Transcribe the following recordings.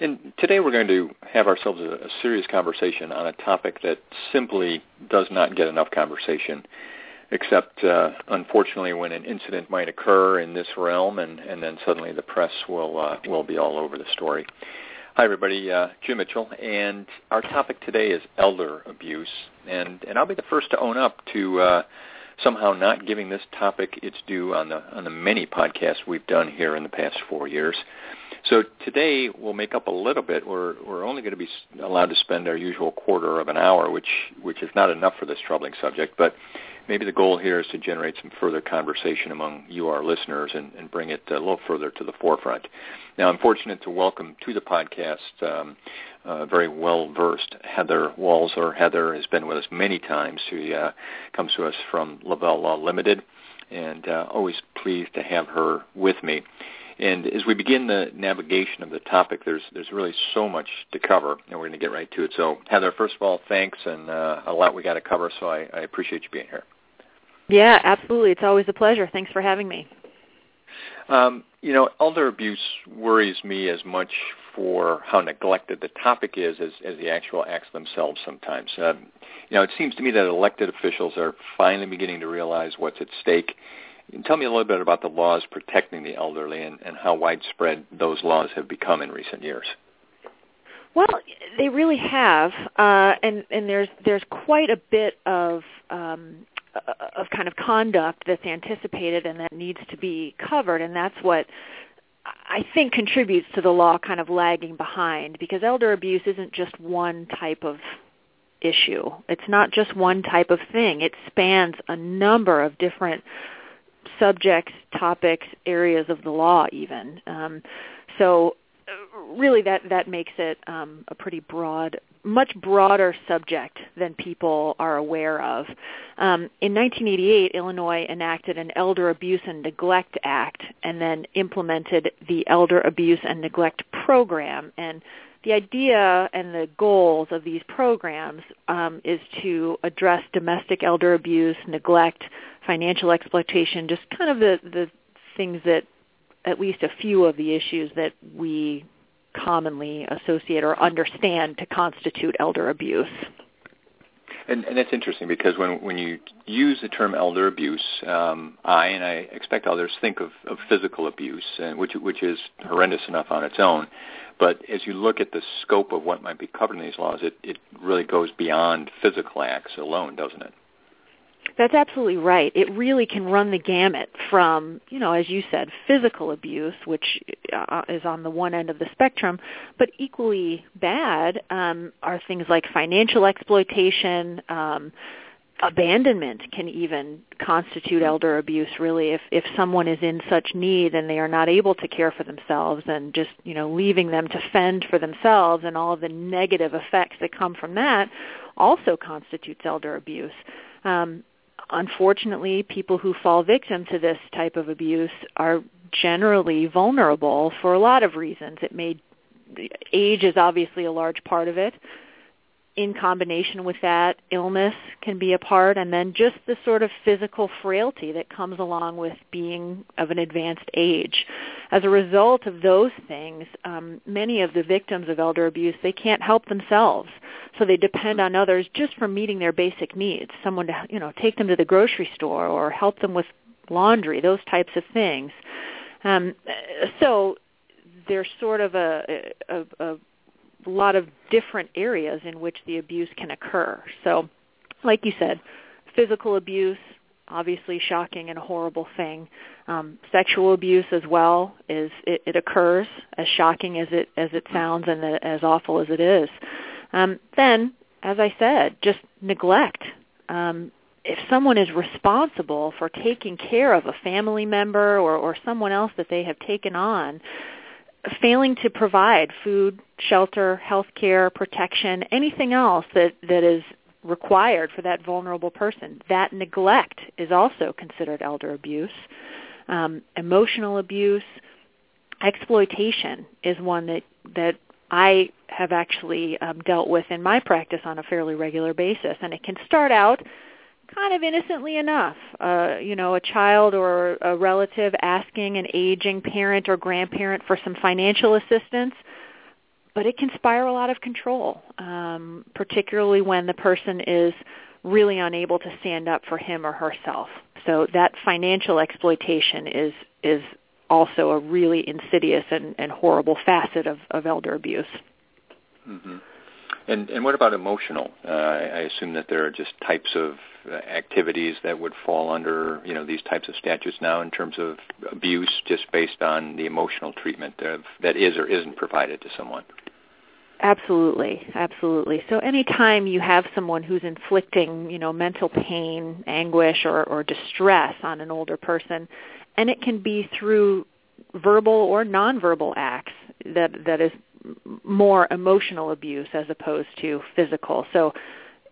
And today we're going to have ourselves a, serious conversation on a topic that simply does not get enough conversation, except uh, unfortunately when an incident might occur in this realm, and, and then suddenly the press will uh, will be all over the story. Hi everybody, uh, Jim Mitchell, and our topic today is elder abuse, and and I'll be the first to own up to uh, somehow not giving this topic its due on the on the many podcasts we've done here in the past four years. So today we'll make up a little bit. We're we're only going to be allowed to spend our usual quarter of an hour, which which is not enough for this troubling subject. But maybe the goal here is to generate some further conversation among you, our listeners, and, and bring it a little further to the forefront. Now, I'm fortunate to welcome to the podcast um, uh, very well versed Heather Walser. Heather has been with us many times. She uh, comes to us from Lavelle Law Limited, and uh, always pleased to have her with me. And as we begin the navigation of the topic, there's there's really so much to cover, and we're going to get right to it. So, Heather, first of all, thanks, and uh, a lot we got to cover. So I, I appreciate you being here. Yeah, absolutely. It's always a pleasure. Thanks for having me. Um, you know, elder abuse worries me as much for how neglected the topic is as, as the actual acts themselves sometimes. Um, you know, it seems to me that elected officials are finally beginning to realize what's at stake Tell me a little bit about the laws protecting the elderly and, and how widespread those laws have become in recent years. Well, they really have, uh, and and there's there's quite a bit of um, of kind of conduct that's anticipated and that needs to be covered, and that's what I think contributes to the law kind of lagging behind because elder abuse isn't just one type of issue. It's not just one type of thing. It spans a number of different subjects, topics, areas of the law even. Um, so uh, really that, that makes it um, a pretty broad, much broader subject than people are aware of. Um, in 1988, Illinois enacted an Elder Abuse and Neglect Act and then implemented the Elder Abuse and Neglect Program. And the idea and the goals of these programs um, is to address domestic elder abuse, neglect, financial exploitation, just kind of the, the things that at least a few of the issues that we commonly associate or understand to constitute elder abuse. And, and that's interesting because when when you use the term elder abuse, um, I and I expect others think of, of physical abuse, and which which is horrendous enough on its own. But as you look at the scope of what might be covered in these laws, it, it really goes beyond physical acts alone, doesn't it? That's absolutely right. It really can run the gamut from, you know, as you said, physical abuse, which uh, is on the one end of the spectrum, but equally bad um, are things like financial exploitation, um, abandonment can even constitute elder abuse really if if someone is in such need and they are not able to care for themselves and just you know leaving them to fend for themselves and all of the negative effects that come from that also constitutes elder abuse um, unfortunately, people who fall victim to this type of abuse are generally vulnerable for a lot of reasons. It may age is obviously a large part of it in combination with that, illness can be a part, and then just the sort of physical frailty that comes along with being of an advanced age. As a result of those things, um, many of the victims of elder abuse, they can't help themselves. So they depend on others just for meeting their basic needs. Someone to, you know, take them to the grocery store or help them with laundry, those types of things. Um, so there's sort of a, a, a a lot of different areas in which the abuse can occur. So, like you said, physical abuse, obviously shocking and a horrible thing. Um, sexual abuse as well is it, it occurs as shocking as it as it sounds and as awful as it is. Um, then, as I said, just neglect. Um, if someone is responsible for taking care of a family member or, or someone else that they have taken on, failing to provide food, shelter, health care, protection, anything else that, that is required for that vulnerable person. That neglect is also considered elder abuse. Um, emotional abuse, exploitation is one that that I have actually um, dealt with in my practice on a fairly regular basis, and it can start out kind of innocently enough. Uh, you know, a child or a relative asking an aging parent or grandparent for some financial assistance, but it can spiral out of control, um, particularly when the person is really unable to stand up for him or herself. So that financial exploitation is is also a really insidious and, and horrible facet of, of elder abuse. Mm-hmm. And and what about emotional? Uh, I assume that there are just types of uh, activities that would fall under you know these types of statutes now in terms of abuse, just based on the emotional treatment of, that is or isn't provided to someone. Absolutely, absolutely. So anytime you have someone who's inflicting, you know, mental pain, anguish, or, or distress on an older person, and it can be through verbal or nonverbal acts that that is more emotional abuse as opposed to physical. So,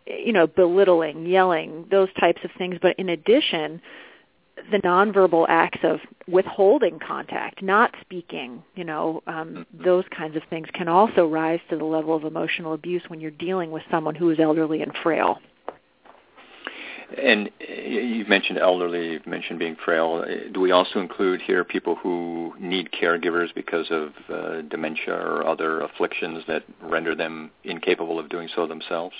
you know, belittling, yelling, those types of things. But in addition, the nonverbal acts of withholding contact, not speaking, you know, um, mm-hmm. those kinds of things can also rise to the level of emotional abuse when you're dealing with someone who is elderly and frail. And you've mentioned elderly, you've mentioned being frail. Do we also include here people who need caregivers because of uh, dementia or other afflictions that render them incapable of doing so themselves?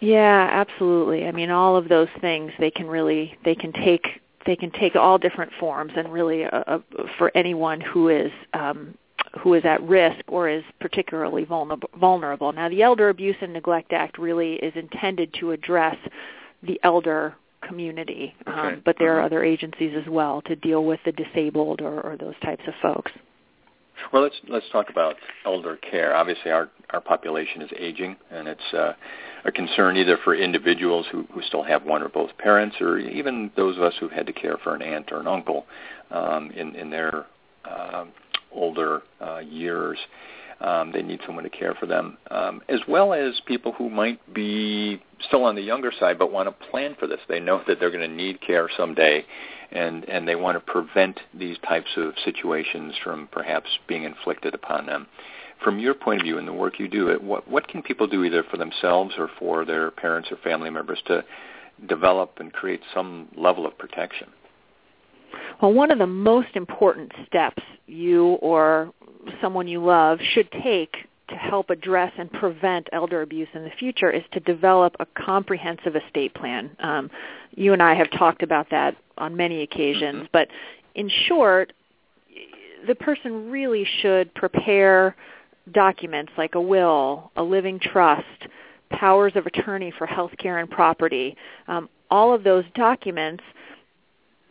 Yeah, absolutely. I mean, all of those things they can really they can take they can take all different forms, and really, uh, uh, for anyone who is um, who is at risk or is particularly vulnerable. Now, the Elder Abuse and Neglect Act really is intended to address the elder community, um, okay. um, but there are mm-hmm. other agencies as well to deal with the disabled or, or those types of folks. Well, let's let's talk about elder care. Obviously, our our population is aging, and it's uh, a concern either for individuals who, who still have one or both parents, or even those of us who've had to care for an aunt or an uncle um, in in their uh, older uh, years. Um, they need someone to care for them, um, as well as people who might be still on the younger side but want to plan for this. They know that they're going to need care someday, and and they want to prevent these types of situations from perhaps being inflicted upon them. From your point of view in the work you do, what what can people do either for themselves or for their parents or family members to develop and create some level of protection? Well, one of the most important steps you or someone you love should take to help address and prevent elder abuse in the future is to develop a comprehensive estate plan. Um, you and I have talked about that on many occasions, mm-hmm. but in short, the person really should prepare documents like a will, a living trust, powers of attorney for health care and property. Um, all of those documents,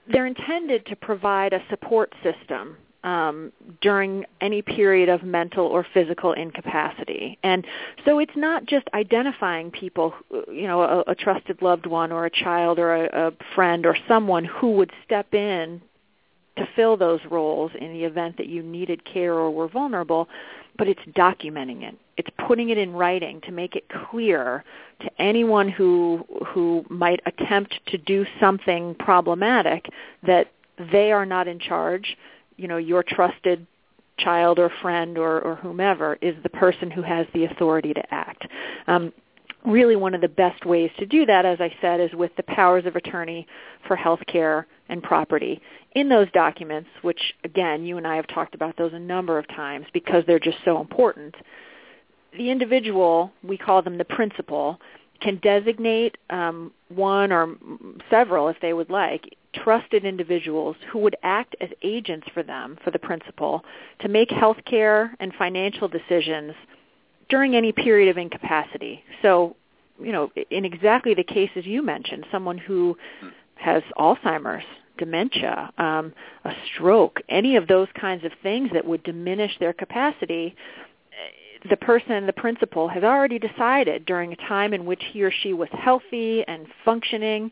they're intended to provide a support system um, during any period of mental or physical incapacity. And so it's not just identifying people, you know, a, a trusted loved one or a child or a, a friend or someone who would step in to fill those roles in the event that you needed care or were vulnerable, but it's documenting it. It's putting it in writing to make it clear to anyone who who might attempt to do something problematic that they are not in charge you know your trusted child or friend or, or whomever is the person who has the authority to act. Um, really one of the best ways to do that, as I said, is with the powers of attorney for health care and property. In those documents, which again, you and I have talked about those a number of times because they're just so important, the individual, we call them the principal, can designate um, one or several, if they would like, trusted individuals who would act as agents for them, for the principal, to make health care and financial decisions during any period of incapacity. So, you know, in exactly the cases you mentioned, someone who has Alzheimer's, dementia, um, a stroke, any of those kinds of things that would diminish their capacity, the person, the principal, has already decided during a time in which he or she was healthy and functioning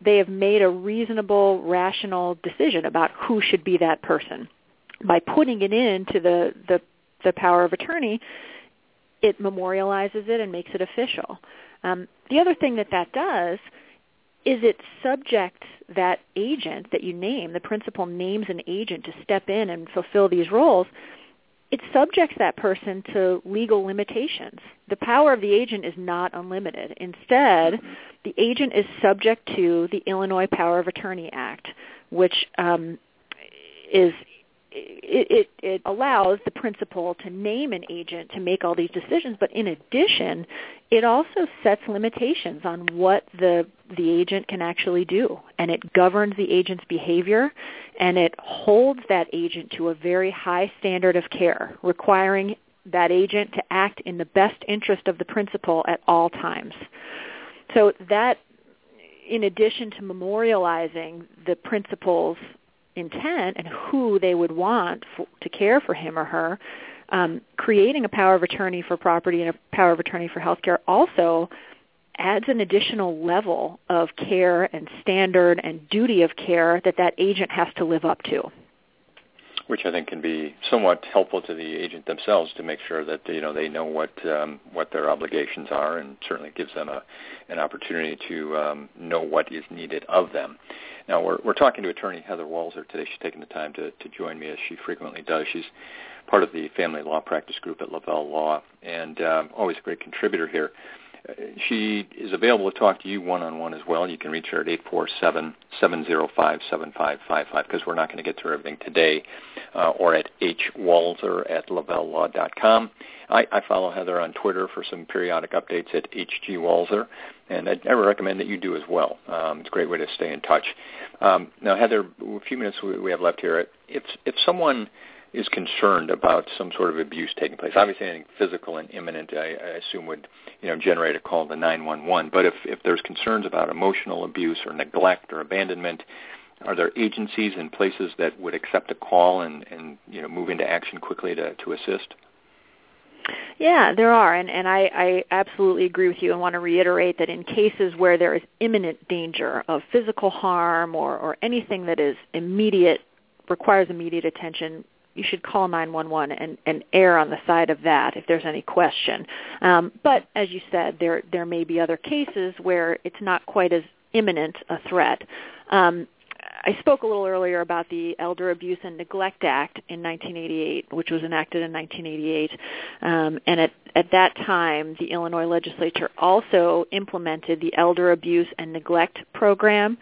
they have made a reasonable, rational decision about who should be that person. By putting it into the, the the power of attorney, it memorializes it and makes it official. Um, the other thing that that does is it subject that agent that you name, the principal names an agent to step in and fulfill these roles, it subjects that person to legal limitations. The power of the agent is not unlimited. Instead, the agent is subject to the Illinois Power of Attorney Act, which um, is it, it, it allows the principal to name an agent to make all these decisions, but in addition, it also sets limitations on what the the agent can actually do, and it governs the agent's behavior, and it holds that agent to a very high standard of care, requiring that agent to act in the best interest of the principal at all times. So that in addition to memorializing the principal's intent and who they would want to care for him or her, um, creating a power of attorney for property and a power of attorney for health care also adds an additional level of care and standard and duty of care that that agent has to live up to which I think can be somewhat helpful to the agent themselves to make sure that you know they know what um, what their obligations are, and certainly gives them a an opportunity to um, know what is needed of them. Now we're we're talking to attorney Heather Walser today. She's taken the time to to join me as she frequently does. She's part of the family law practice group at Lavelle Law, and um, always a great contributor here she is available to talk to you one-on-one as well. You can reach her at 847-705-7555 because we're not going to get through everything today, uh, or at hwalser at lavellelaw.com. I, I follow Heather on Twitter for some periodic updates at hgwalser, and I, I recommend that you do as well. Um, it's a great way to stay in touch. Um, now, Heather, a few minutes we, we have left here. If, if someone – is concerned about some sort of abuse taking place. Obviously, anything physical and imminent, I, I assume, would you know generate a call to 911. But if if there's concerns about emotional abuse or neglect or abandonment, are there agencies and places that would accept a call and and you know move into action quickly to to assist? Yeah, there are, and, and I, I absolutely agree with you and want to reiterate that in cases where there is imminent danger of physical harm or, or anything that is immediate, requires immediate attention, you should call 911 and, and err on the side of that if there's any question. Um, but as you said, there there may be other cases where it's not quite as imminent a threat. Um, I spoke a little earlier about the Elder Abuse and Neglect Act in 1988, which was enacted in 1988. Um, and at, at that time, the Illinois legislature also implemented the Elder Abuse and Neglect Program.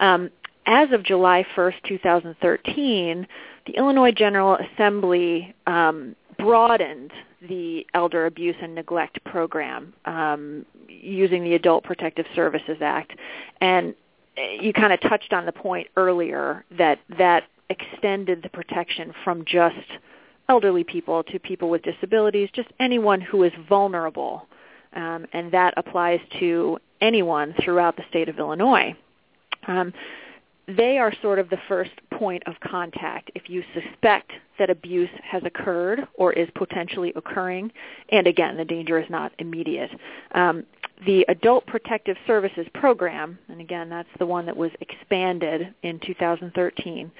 Um, as of July 1st, 2013, the Illinois General Assembly um, broadened the elder abuse and neglect program um, using the Adult Protective Services Act. And you kind of touched on the point earlier that that extended the protection from just elderly people to people with disabilities, just anyone who is vulnerable. Um, and that applies to anyone throughout the state of Illinois. Um, they are sort of the first point of contact if you suspect that abuse has occurred or is potentially occurring. And again, the danger is not immediate. Um, the Adult Protective Services Program, and again, that's the one that was expanded in 2013,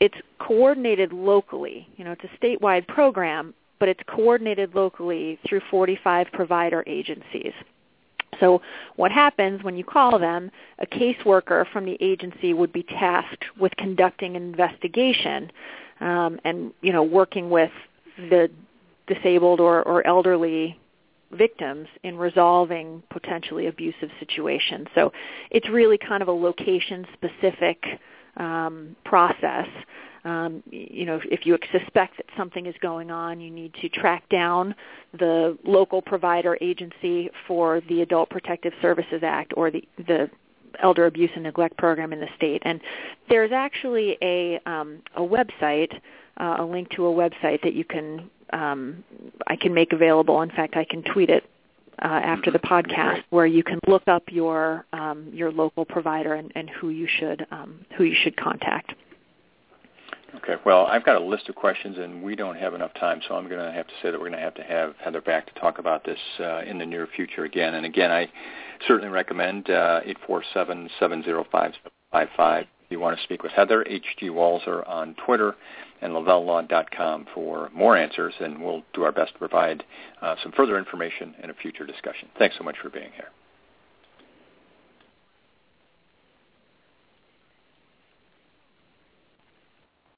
it's coordinated locally. You know, it's a statewide program, but it's coordinated locally through 45 provider agencies. So what happens when you call them, a caseworker from the agency would be tasked with conducting an investigation um, and, you know, working with the disabled or, or elderly victims in resolving potentially abusive situations. So it's really kind of a location-specific um, process um, you know, if you suspect that something is going on, you need to track down the local provider agency for the Adult Protective Services Act or the, the Elder Abuse and Neglect Program in the state. And there's actually a, um, a website, uh, a link to a website that you can um, I can make available. In fact, I can tweet it uh, after the podcast, where you can look up your um, your local provider and, and who you should um, who you should contact. Okay. Well, I've got a list of questions, and we don't have enough time, so I'm going to have to say that we're going to have to have Heather back to talk about this uh, in the near future again. And again, I certainly recommend uh, 847-705-5555. you want to speak with Heather, H.G. Walser on Twitter, and LavelleLaw.com for more answers, and we'll do our best to provide uh, some further information in a future discussion. Thanks so much for being here.